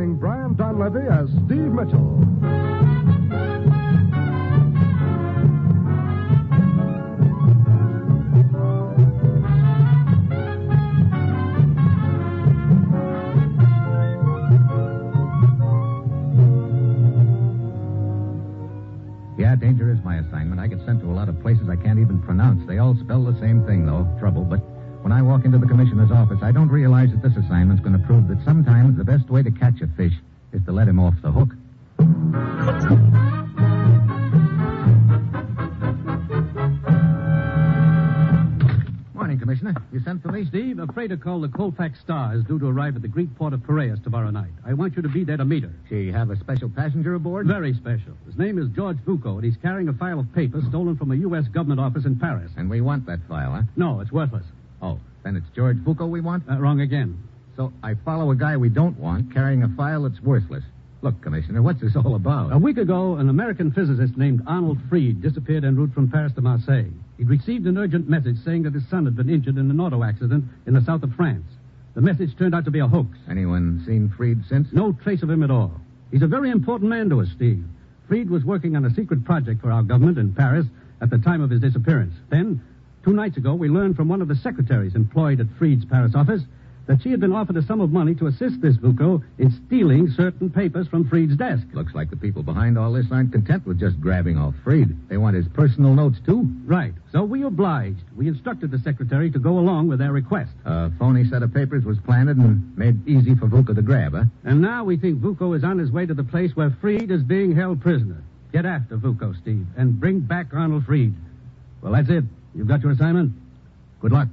Starring Brian Donlevy as Steve Mitchell. Best way to catch a fish is to let him off the hook. Morning, Commissioner. You sent for me? Steve, a freighter called the Colfax Star is due to arrive at the Greek port of Piraeus tomorrow night. I want you to be there to meet her. She have a special passenger aboard? Very special. His name is George Vuko, and he's carrying a file of papers stolen from a U.S. government office in Paris. And we want that file, huh? No, it's worthless. Oh, then it's George Vuko we want? Uh, wrong again. So I follow a guy we don't want carrying a file that's worthless. Look, Commissioner, what's this all about? A week ago, an American physicist named Arnold Freed disappeared en route from Paris to Marseille. He'd received an urgent message saying that his son had been injured in an auto accident in the south of France. The message turned out to be a hoax. Anyone seen Freed since? No trace of him at all. He's a very important man to us, Steve. Freed was working on a secret project for our government in Paris at the time of his disappearance. Then, two nights ago, we learned from one of the secretaries employed at Freed's Paris office that she had been offered a sum of money to assist this Vuko in stealing certain papers from Freed's desk. Looks like the people behind all this aren't content with just grabbing off Freed. They want his personal notes, too. Right. So we obliged. We instructed the secretary to go along with their request. A phony set of papers was planted and made easy for Vuko to grab, huh? And now we think Vuko is on his way to the place where Freed is being held prisoner. Get after Vuko, Steve, and bring back Arnold Freed. Well, that's it. You've got your assignment. Good luck.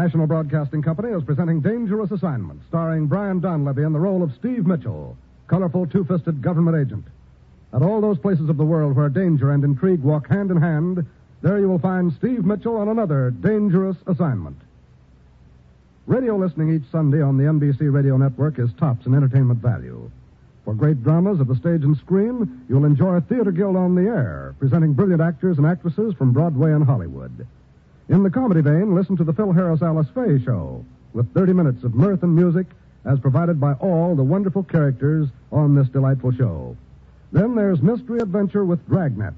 National Broadcasting Company is presenting Dangerous Assignment, starring Brian Donlevy in the role of Steve Mitchell, colorful two fisted government agent. At all those places of the world where danger and intrigue walk hand in hand, there you will find Steve Mitchell on another dangerous assignment. Radio listening each Sunday on the NBC Radio Network is tops in entertainment value. For great dramas of the stage and screen, you'll enjoy Theater Guild on the Air, presenting brilliant actors and actresses from Broadway and Hollywood. In the comedy vein, listen to the Phil Harris Alice Faye Show, with 30 minutes of mirth and music as provided by all the wonderful characters on this delightful show. Then there's Mystery Adventure with Dragnet.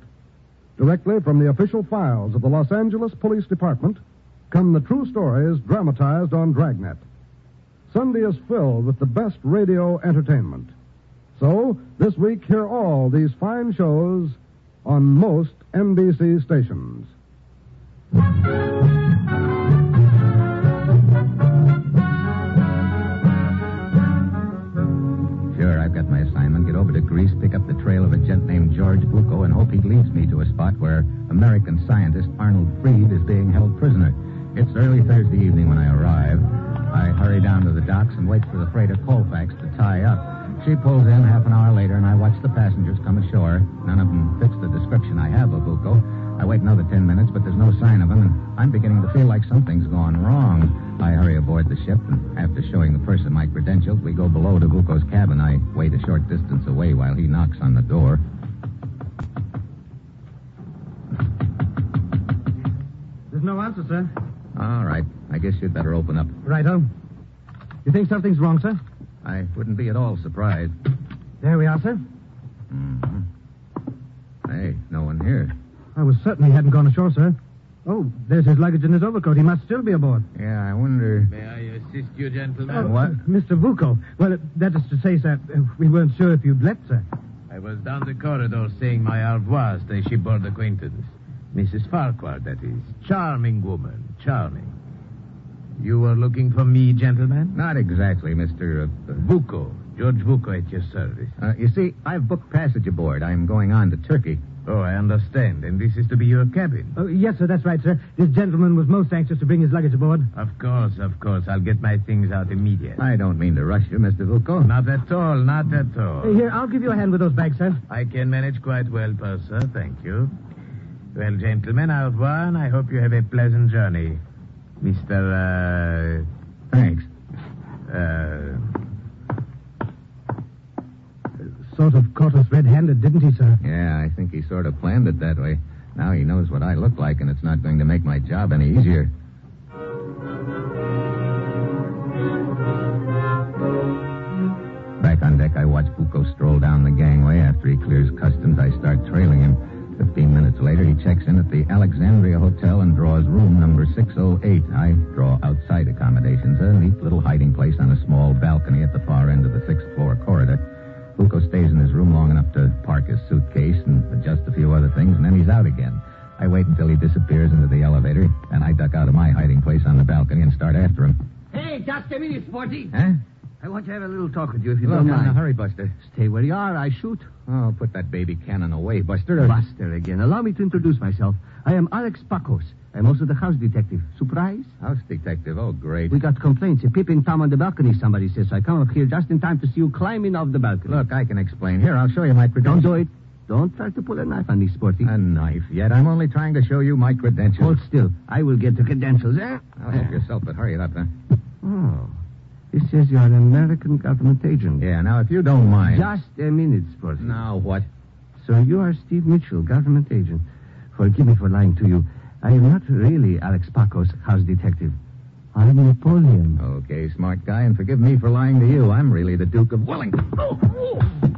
Directly from the official files of the Los Angeles Police Department come the true stories dramatized on Dragnet. Sunday is filled with the best radio entertainment. So, this week, hear all these fine shows on most NBC stations. Sure, I've got my assignment. Get over to Greece, pick up the trail of a gent named George Vuko, and hope he leads me to a spot where American scientist Arnold Freed is being held prisoner. It's early Thursday evening when I arrive. I hurry down to the docks and wait for the freighter Colfax to tie up. She pulls in half an hour later, and I watch the passengers come ashore. None of them fits the description I have of Vuko. I wait another ten minutes, but there's no sign of him, and I'm beginning to feel like something's gone wrong. I hurry aboard the ship, and after showing the person my credentials, we go below to Vuko's cabin. I wait a short distance away while he knocks on the door. There's no answer, sir. All right. I guess you'd better open up. Righto. You think something's wrong, sir? I wouldn't be at all surprised. There we are, sir. hmm Hey, no one here. I was certain he hadn't gone ashore, sir. Oh, there's his luggage and his overcoat. He must still be aboard. Yeah, I wonder. May I assist you, gentlemen? Oh, what? Mr. Vuko. Well, that is to say, sir, uh, we weren't sure if you'd left, sir. I was down the corridor saying my au revoir to a shipboard acquaintance. Mrs. Farquhar, that is. Charming woman. Charming. You were looking for me, gentlemen? Not exactly, Mr. Uh, uh, Vuko. George Vuko at your service. uh, you see, I've booked passage aboard. I'm going on to Turkey. Oh, I understand. And this is to be your cabin. Oh, yes, sir, that's right, sir. This gentleman was most anxious to bring his luggage aboard. Of course, of course. I'll get my things out immediately. I don't mean to rush you, Mr. Vuko. Not at all, not at all. Uh, Here, I'll give you a hand with those bags, sir. I can manage quite well, purser. Thank you. Well, gentlemen, au revoir, and I hope you have a pleasant journey. Mr. Thanks. Uh, sort of caught us red-handed, didn't he, sir? Yeah, I think he sort of planned it that way. Now he knows what I look like, and it's not going to make my job any easier. Shoot. Oh, put that baby cannon away, Buster. Buster again. Allow me to introduce myself. I am Alex Pacos. I'm also the house detective. Surprise? House detective. Oh, great. We got complaints. A peeping Tom on the balcony, somebody says. I come up here just in time to see you climbing off the balcony. Look, I can explain. Here, I'll show you my credentials. Don't do it. Don't try to pull a knife on me, Sporty. A knife yet. I'm only trying to show you my credentials. Hold still. I will get the credentials, eh? Oh, help yourself, but hurry it up, huh? Oh. This says you're an American government agent. Yeah, now, if you don't mind. Just a minute, Sporty. Now, what? So you are Steve Mitchell, government agent. Forgive me for lying to you. I am not really Alex Pacos, house detective. I'm Napoleon. Okay, smart guy, and forgive me for lying to you. I'm really the Duke of Wellington. Oh, oh.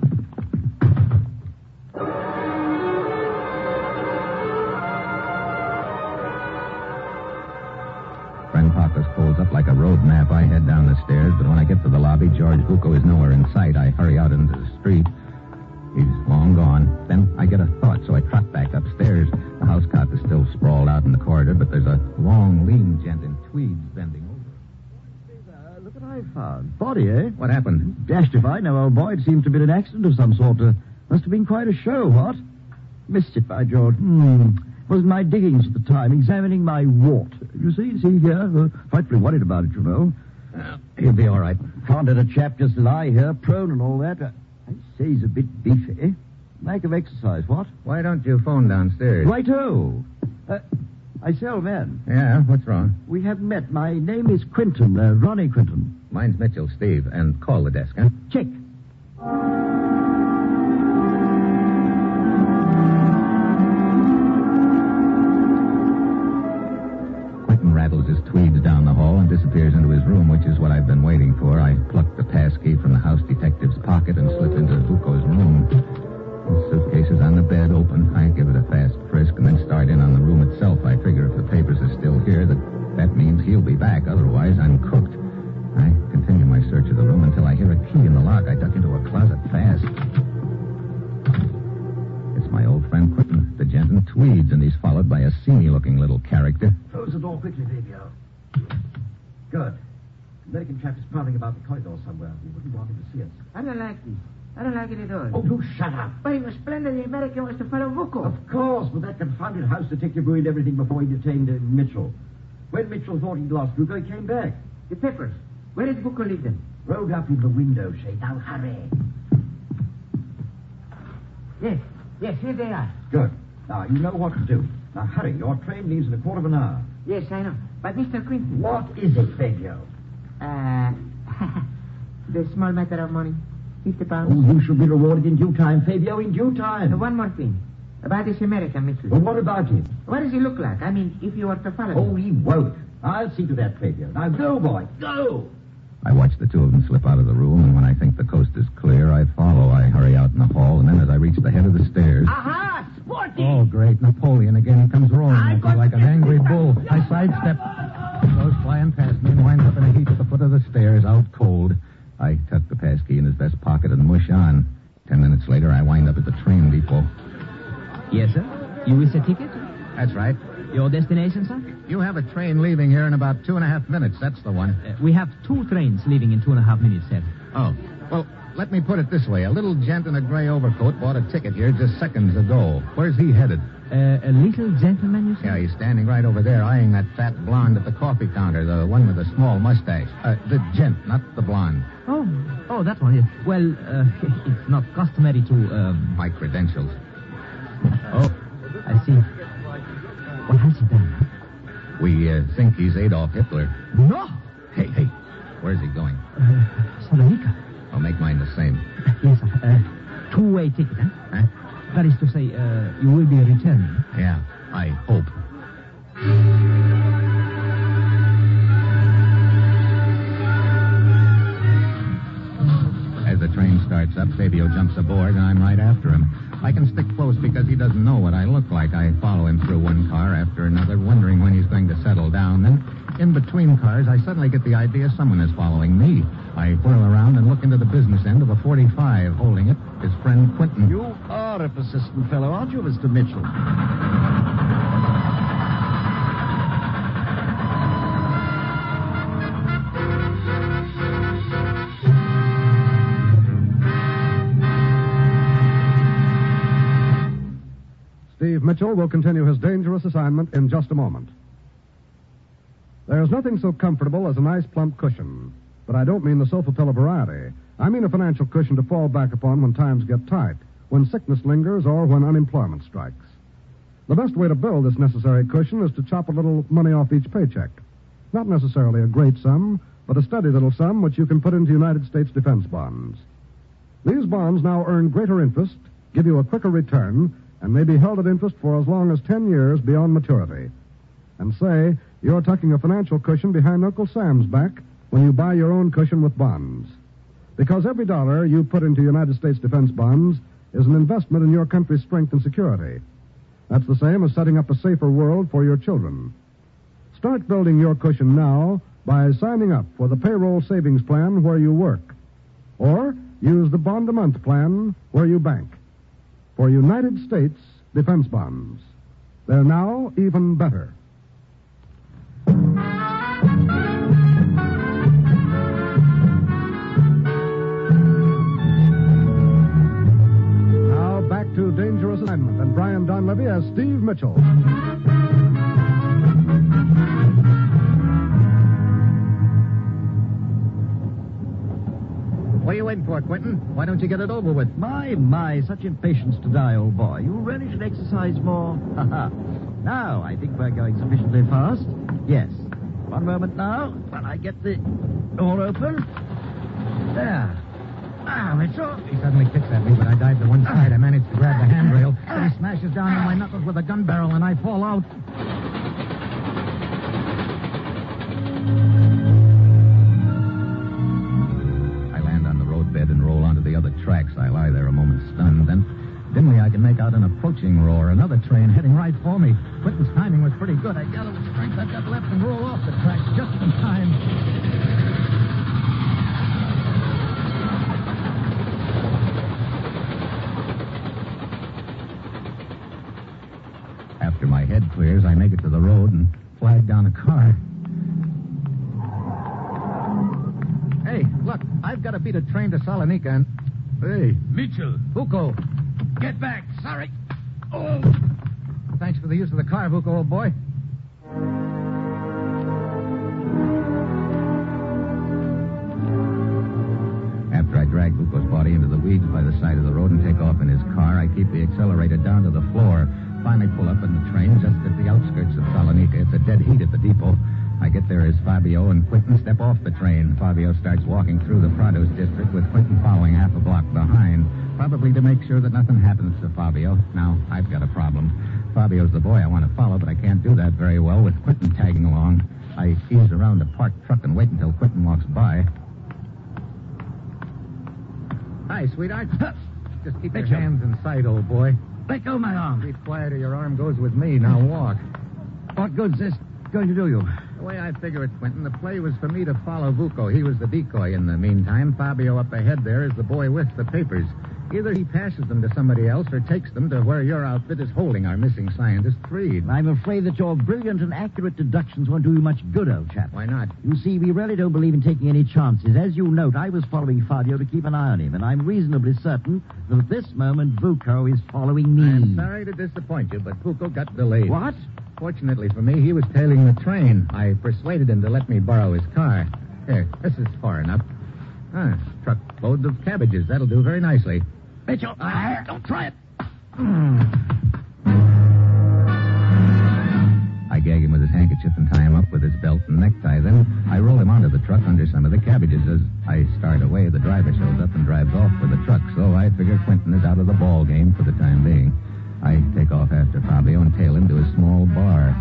Up like a road map. I head down the stairs, but when I get to the lobby, George Vuko is nowhere in sight. I hurry out into the street. He's long gone. Then I get a thought, so I trot back upstairs. The house cot is still sprawled out in the corridor, but there's a long, lean gent in tweeds bending over. look what I found. Body, eh? What happened? Dashed if I know, old boy. It seems to have been an accident of some sort. Uh, must have been quite a show, what? It, by George. Hmm. Was in my diggings at the time, examining my wart. You see, see here? Uh, frightfully worried about it, you know. Uh, he'll be all right. Can't let a chap just lie here, prone and all that. Uh, I say he's a bit beefy. Lack of exercise, what? Why don't you phone downstairs? Righto. Uh, I say, old man, Yeah, what's wrong? we haven't met. My name is Quinton, uh, Ronnie Quinton. Mine's Mitchell, Steve, and call the desk, huh? Check. Don't like it at all. Oh, do shut up. But he was splendid. The American was to follow Vuko. Of course, but that confounded house detective ruined everything before he detained uh, Mitchell. When Mitchell thought he'd lost Vuko, he came back. The papers. Where did Vuko leave them? Rolled up in the window shade. Now hurry. Yes. Yes, here they are. Good. Now, you know what to do. Now, hurry. Your train leaves in a quarter of an hour. Yes, I know. But Mr. Quinton. What is it, Fabio? Uh, the small matter of money. Fifty Oh, pounds. you shall be rewarded in due time, Fabio, in due Uh, time. one more thing. About this American, Mitchell. Well, what about him? What does he look like? I mean, if you were to follow Oh, him. he won't. I'll see to that, Fabio. Now, go, boy. Go! I watch the two of them slip out of the room, and when I think the coast is clear, I follow. I hurry out in the hall, and then as I reach the head of the stairs. Aha! Sporty! Oh, great. Napoleon again. Comes roaring I at me like an angry bull. I sidestep. He goes flying past me and winds up in a heap at the foot of the stairs, out cold. That's right. Your destination, sir? You have a train leaving here in about two and a half minutes. That's the one. Uh, we have two trains leaving in two and a half minutes, sir. Oh. Well, let me put it this way. A little gent in a gray overcoat bought a ticket here just seconds ago. Where's he headed? Uh, a little gentleman, you say? Yeah, he's standing right over there, eyeing that fat blonde at the coffee counter, the one with the small mustache. Uh, the gent, not the blonde. Oh, oh, that one. Well, uh, it's not customary to. Um... My credentials. Oh, I see. We uh, think he's Adolf Hitler. No, Hey, hey, where's he going? uh, Salonika. I'll make mine the same. Yes, sir. Uh, to one-way ticket, huh? Huh? That is to say, uh, you will be returning. Mitchell will continue his dangerous assignment in just a moment. There's nothing so comfortable as a nice plump cushion. But I don't mean the sofa pillow variety. I mean a financial cushion to fall back upon when times get tight, when sickness lingers, or when unemployment strikes. The best way to build this necessary cushion is to chop a little money off each paycheck. Not necessarily a great sum, but a steady little sum which you can put into United States defense bonds. These bonds now earn greater interest, give you a quicker return, and may be held at interest for as long as 10 years beyond maturity. And say, you're tucking a financial cushion behind Uncle Sam's back when you buy your own cushion with bonds. Because every dollar you put into United States defense bonds is an investment in your country's strength and security. That's the same as setting up a safer world for your children. Start building your cushion now by signing up for the payroll savings plan where you work. Or use the bond a month plan where you bank. For United States defense bonds. They're now even better. Now back to Dangerous Assignment and Brian Donlevy as Steve Mitchell. You waiting for, Quentin? Why don't you get it over with? My, my, such impatience to die, old boy. You really should exercise more. Ha ha. Now, I think we're going sufficiently fast. Yes. One moment now, when I get the door open. There. Ah, it's Mitchell. He suddenly kicks at me, but I dive to one side. I manage to grab the handrail. Then he smashes down on my knuckles with a gun barrel, and I fall out. Tracks. I lie there a moment stunned. Then, dimly, I can make out an approaching roar. Another train heading right for me. Quentin's timing was pretty good. I gather the strength I've got left and roll off the tracks just in time. After my head clears, I make it to the road and flag down a car. Hey, look, I've got to beat a train to Salonika and. Hey, Mitchell, Vuko. get back. Sorry. Oh. Thanks for the use of the car, Vuko, old boy. After I drag Vuko's body into the weeds by the side of the road and take off in his car, I keep the accelerator down to the floor. Finally pull up in the train just at the outskirts of Salonika. It's a dead heat at the depot. I get there as Fabio and Quentin step off the train. Fabio starts walking through the Prados district with Quentin following half a block behind, probably to make sure that nothing happens to Fabio. Now, I've got a problem. Fabio's the boy I want to follow, but I can't do that very well with Quentin tagging along. I ease around the parked truck and wait until Quentin walks by. Hi, sweetheart. Just keep your hands in sight, old boy. Let go my arm. Be quiet or your arm goes with me. Now walk. What good's this going to do you? The way I figure it, Quentin, the play was for me to follow Vuko. He was the decoy. In the meantime, Fabio up ahead there is the boy with the papers. Either he passes them to somebody else or takes them to where your outfit is holding our missing scientist, Freed. I'm afraid that your brilliant and accurate deductions won't do you much good, old chap. Why not? You see, we really don't believe in taking any chances. As you note, I was following Fabio to keep an eye on him, and I'm reasonably certain that at this moment Vuko is following me. I'm sorry to disappoint you, but Vuko got delayed. What? Fortunately for me, he was tailing the train. I persuaded him to let me borrow his car. Here, this is far enough. Ah, truckload of cabbages. That'll do very nicely. Mitchell, ah, don't try it. I gag him with his handkerchief and tie him up with his belt and necktie. Then I roll him onto the truck under some of the cabbages. As I start away, the driver shows up and drives off with the truck. So I figure Quentin is out of the ball game for the time being. I take off after Fabio and tail him to a small bar.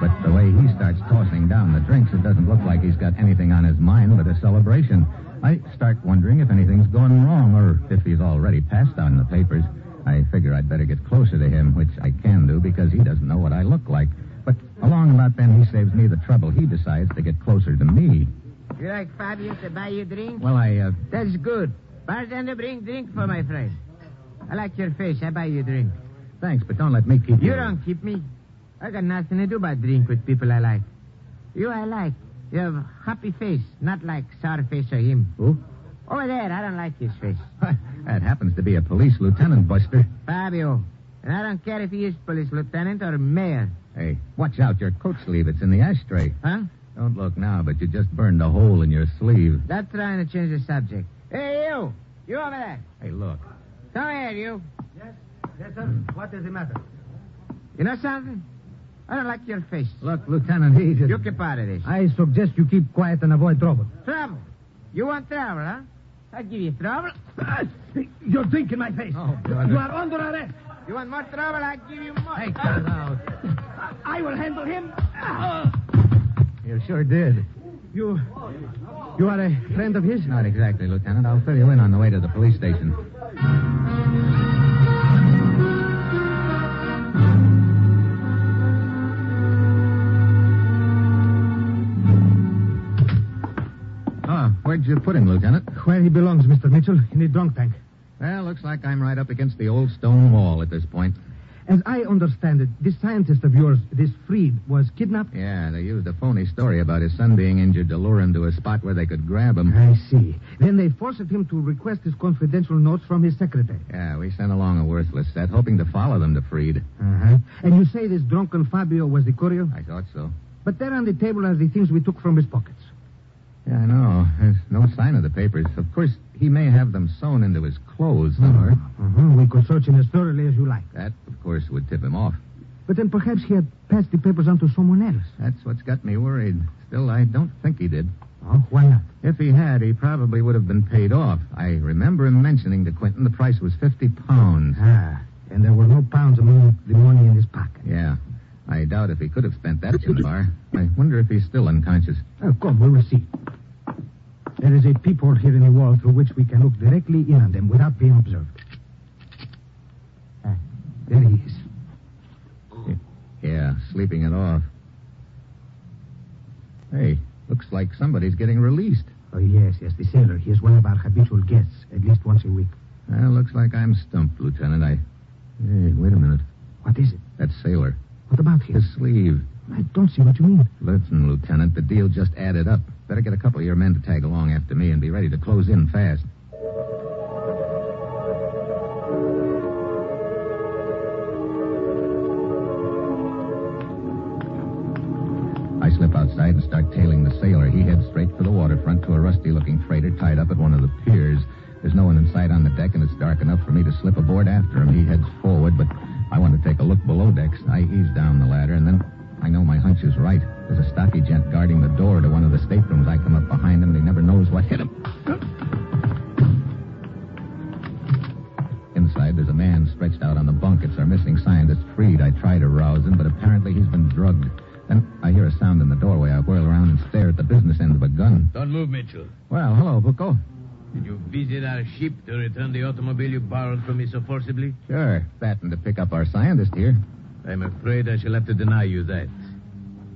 But the way he starts tossing down the drinks, it doesn't look like he's got anything on his mind but a celebration. I start wondering if anything's gone wrong or if he's already passed out in the papers. I figure I'd better get closer to him, which I can do because he doesn't know what I look like. But along about then, he saves me the trouble. He decides to get closer to me. You like Fabio to buy you drink? Well, I, uh, That's good. Bartender, bring drink for my friend. I like your face. I buy you drink. Thanks, but don't let me keep You You don't keep me. I got nothing to do but drink with people I like. You I like. You have a happy face, not like sour face or him. Who? Over there, I don't like his face. that happens to be a police lieutenant, Buster. Fabio. And I don't care if he is police lieutenant or mayor. Hey, watch out, your coat sleeve. It's in the ashtray. Huh? Don't look now, but you just burned a hole in your sleeve. Not trying to change the subject. Hey, you! You over there. Hey, look. Come here, you. Yes, yes, sir. What is the matter? You know something? I don't like your face. Look, Lieutenant, he just... You keep out of this. I suggest you keep quiet and avoid trouble. Trouble. You want trouble, huh? I'll give you trouble. You're drinking my face. Oh, brother. You are under arrest. You want more trouble? I'll give you more. Hey, cut it out. I will handle him. You sure did. You, you are a friend of his? Not exactly, Lieutenant. I'll fill you in on the way to the police station. Where'd you put him, Lieutenant? Where he belongs, Mr. Mitchell, in the drunk tank. Well, looks like I'm right up against the old stone wall at this point. As I understand it, this scientist of yours, this Freed, was kidnapped? Yeah, they used a phony story about his son being injured to lure him to a spot where they could grab him. I see. Then they forced him to request his confidential notes from his secretary. Yeah, we sent along a worthless set, hoping to follow them to Freed. Uh-huh. And you say this drunken Fabio was the courier? I thought so. But there on the table are the things we took from his pockets. Yeah, I know. There's no sign of the papers. Of course, he may have them sewn into his clothes somewhere. Uh-huh. We could search him as thoroughly as you like. That, of course, would tip him off. But then perhaps he had passed the papers on to someone else. That's what's got me worried. Still, I don't think he did. Oh, why not? If he had, he probably would have been paid off. I remember him mentioning to Quentin the price was 50 pounds. Ah, and there were no pounds among the money in his pocket. Yeah. I doubt if he could have spent that gin bar. I wonder if he's still unconscious. Oh, come, we will see. There is a peephole here in the wall through which we can look directly in on them without being observed. Ah, there he is. Yeah, sleeping it off. Hey, looks like somebody's getting released. Oh, yes, yes, the sailor. He is one of our habitual guests, at least once a week. Well, looks like I'm stumped, Lieutenant. I. Hey, wait a minute. What is it? That sailor. What about him? His sleeve. I don't see what you mean. Listen, Lieutenant, the deal just added up. Better get a couple of your men to tag along after me and be ready to close in fast. I slip outside and start tailing the sailor. He heads straight for the waterfront to a rusty looking freighter tied up at one of the piers. There's no one in sight on the deck, and it's dark enough for me to slip aboard after him. He heads forward, but I want to take a look below decks. I ease down the ladder, and then I know my hunch is right. There's a stocky gent guarding the door to one of the staterooms. I come up behind him, and he never knows what hit him. Inside, there's a man stretched out on the bunk. It's our missing scientist, Freed. I try to rouse him, but apparently he's been drugged. Then I hear a sound in the doorway. I whirl around and stare at the business end of a gun. Don't move, Mitchell. Well, hello, Vuko. Did you visit our ship to return the automobile you borrowed from me so forcibly? Sure. That and to pick up our scientist here. I'm afraid I shall have to deny you that.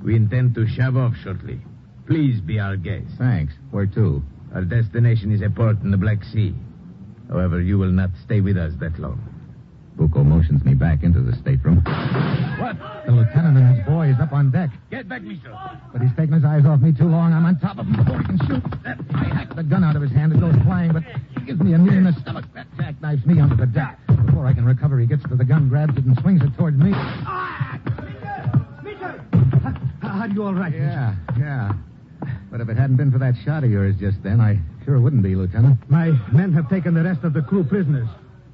We intend to shove off shortly. Please be our guest. Thanks. Where to? Our destination is a port in the Black Sea. However, you will not stay with us that long. Vuko motions me back into the stateroom. What? The lieutenant and his boy is up on deck, Get back, Mitchell. but he's taken his eyes off me too long. I'm on top of him before he can shoot. That, I hack the gun out of his hand. It goes flying, but he gives me a knee in the stomach. That jackknifes me under the deck. Before I can recover, he gets to the gun, grabs it, and swings it towards me. Ah! Are you all right? Yeah, yeah. But if it hadn't been for that shot of yours just then, I sure wouldn't be, Lieutenant. My men have taken the rest of the crew prisoners.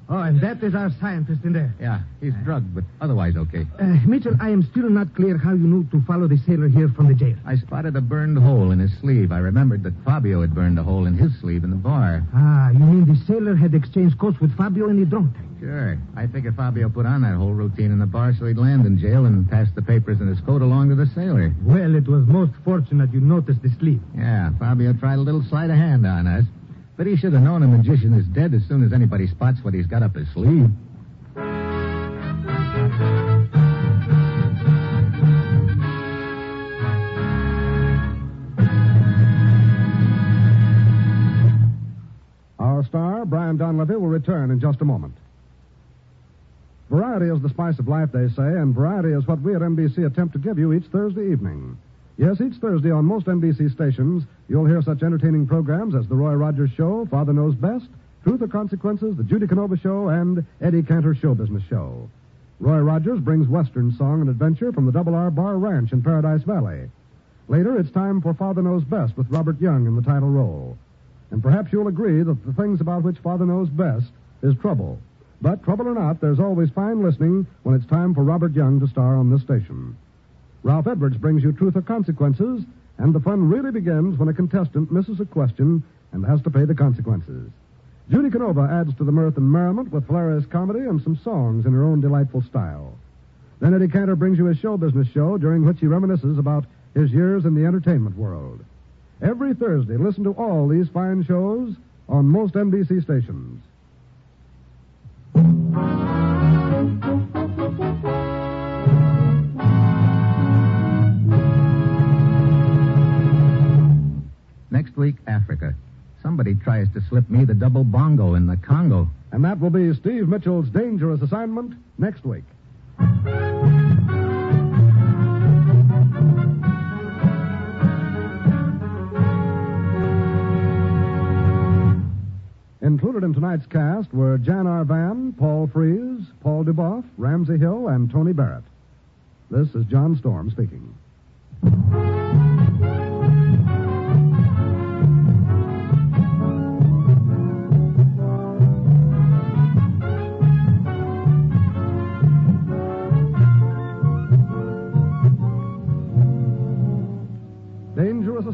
Oh, and that is our scientist in there. Yeah, he's drugged, but otherwise okay. Uh, Mitchell, I am still not clear how you knew to follow the sailor here from the jail. I spotted a burned hole in his sleeve. I remembered that Fabio had burned a hole in his sleeve in the bar. Ah, you mean the sailor had exchanged coats with Fabio in the drunk tank? Sure. I figured Fabio put on that whole routine in the bar so he'd land in jail and pass the papers in his coat along to the sailor. Well, it was most fortunate you noticed the sleeve. Yeah, Fabio tried a little sleight of hand on us. But he should have known a magician is dead as soon as anybody spots what he's got up his sleeve. Our star, Brian Donlevy, will return in just a moment. Variety is the spice of life, they say, and variety is what we at NBC attempt to give you each Thursday evening. Yes, each Thursday on most NBC stations, you'll hear such entertaining programs as The Roy Rogers Show, Father Knows Best, Truth or Consequences, The Judy Canova Show, and Eddie Cantor Show Business Show. Roy Rogers brings Western song and adventure from the Double R Bar Ranch in Paradise Valley. Later, it's time for Father Knows Best with Robert Young in the title role. And perhaps you'll agree that the things about which Father knows best is trouble. But trouble or not, there's always fine listening when it's time for Robert Young to star on this station. Ralph Edwards brings you Truth or Consequences, and the fun really begins when a contestant misses a question and has to pay the consequences. Judy Canova adds to the mirth and merriment with hilarious comedy and some songs in her own delightful style. Then Eddie Cantor brings you his show business show, during which he reminisces about his years in the entertainment world. Every Thursday, listen to all these fine shows on most NBC stations. Week, Africa. Somebody tries to slip me the double bongo in the Congo. And that will be Steve Mitchell's dangerous assignment next week. Included in tonight's cast were Jan Arvan, Paul Frees, Paul Dubov, Ramsey Hill, and Tony Barrett. This is John Storm speaking.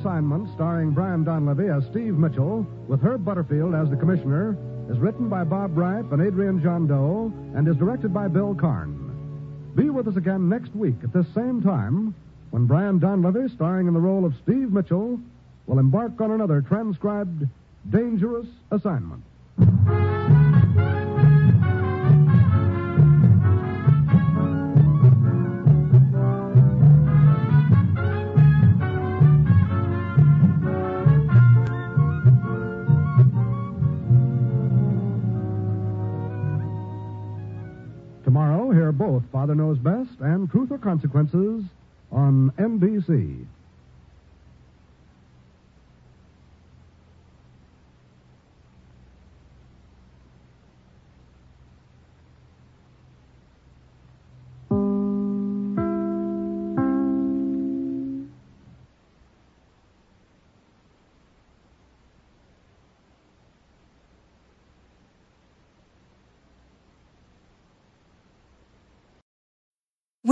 Assignment, starring Brian Donlevy as Steve Mitchell, with Herb Butterfield as the commissioner, is written by Bob Bright and Adrian John Doe, and is directed by Bill Karn. Be with us again next week at this same time when Brian Donlevy, starring in the role of Steve Mitchell, will embark on another transcribed Dangerous Assignment. Tomorrow, hear both Father Knows Best and Truth or Consequences on NBC.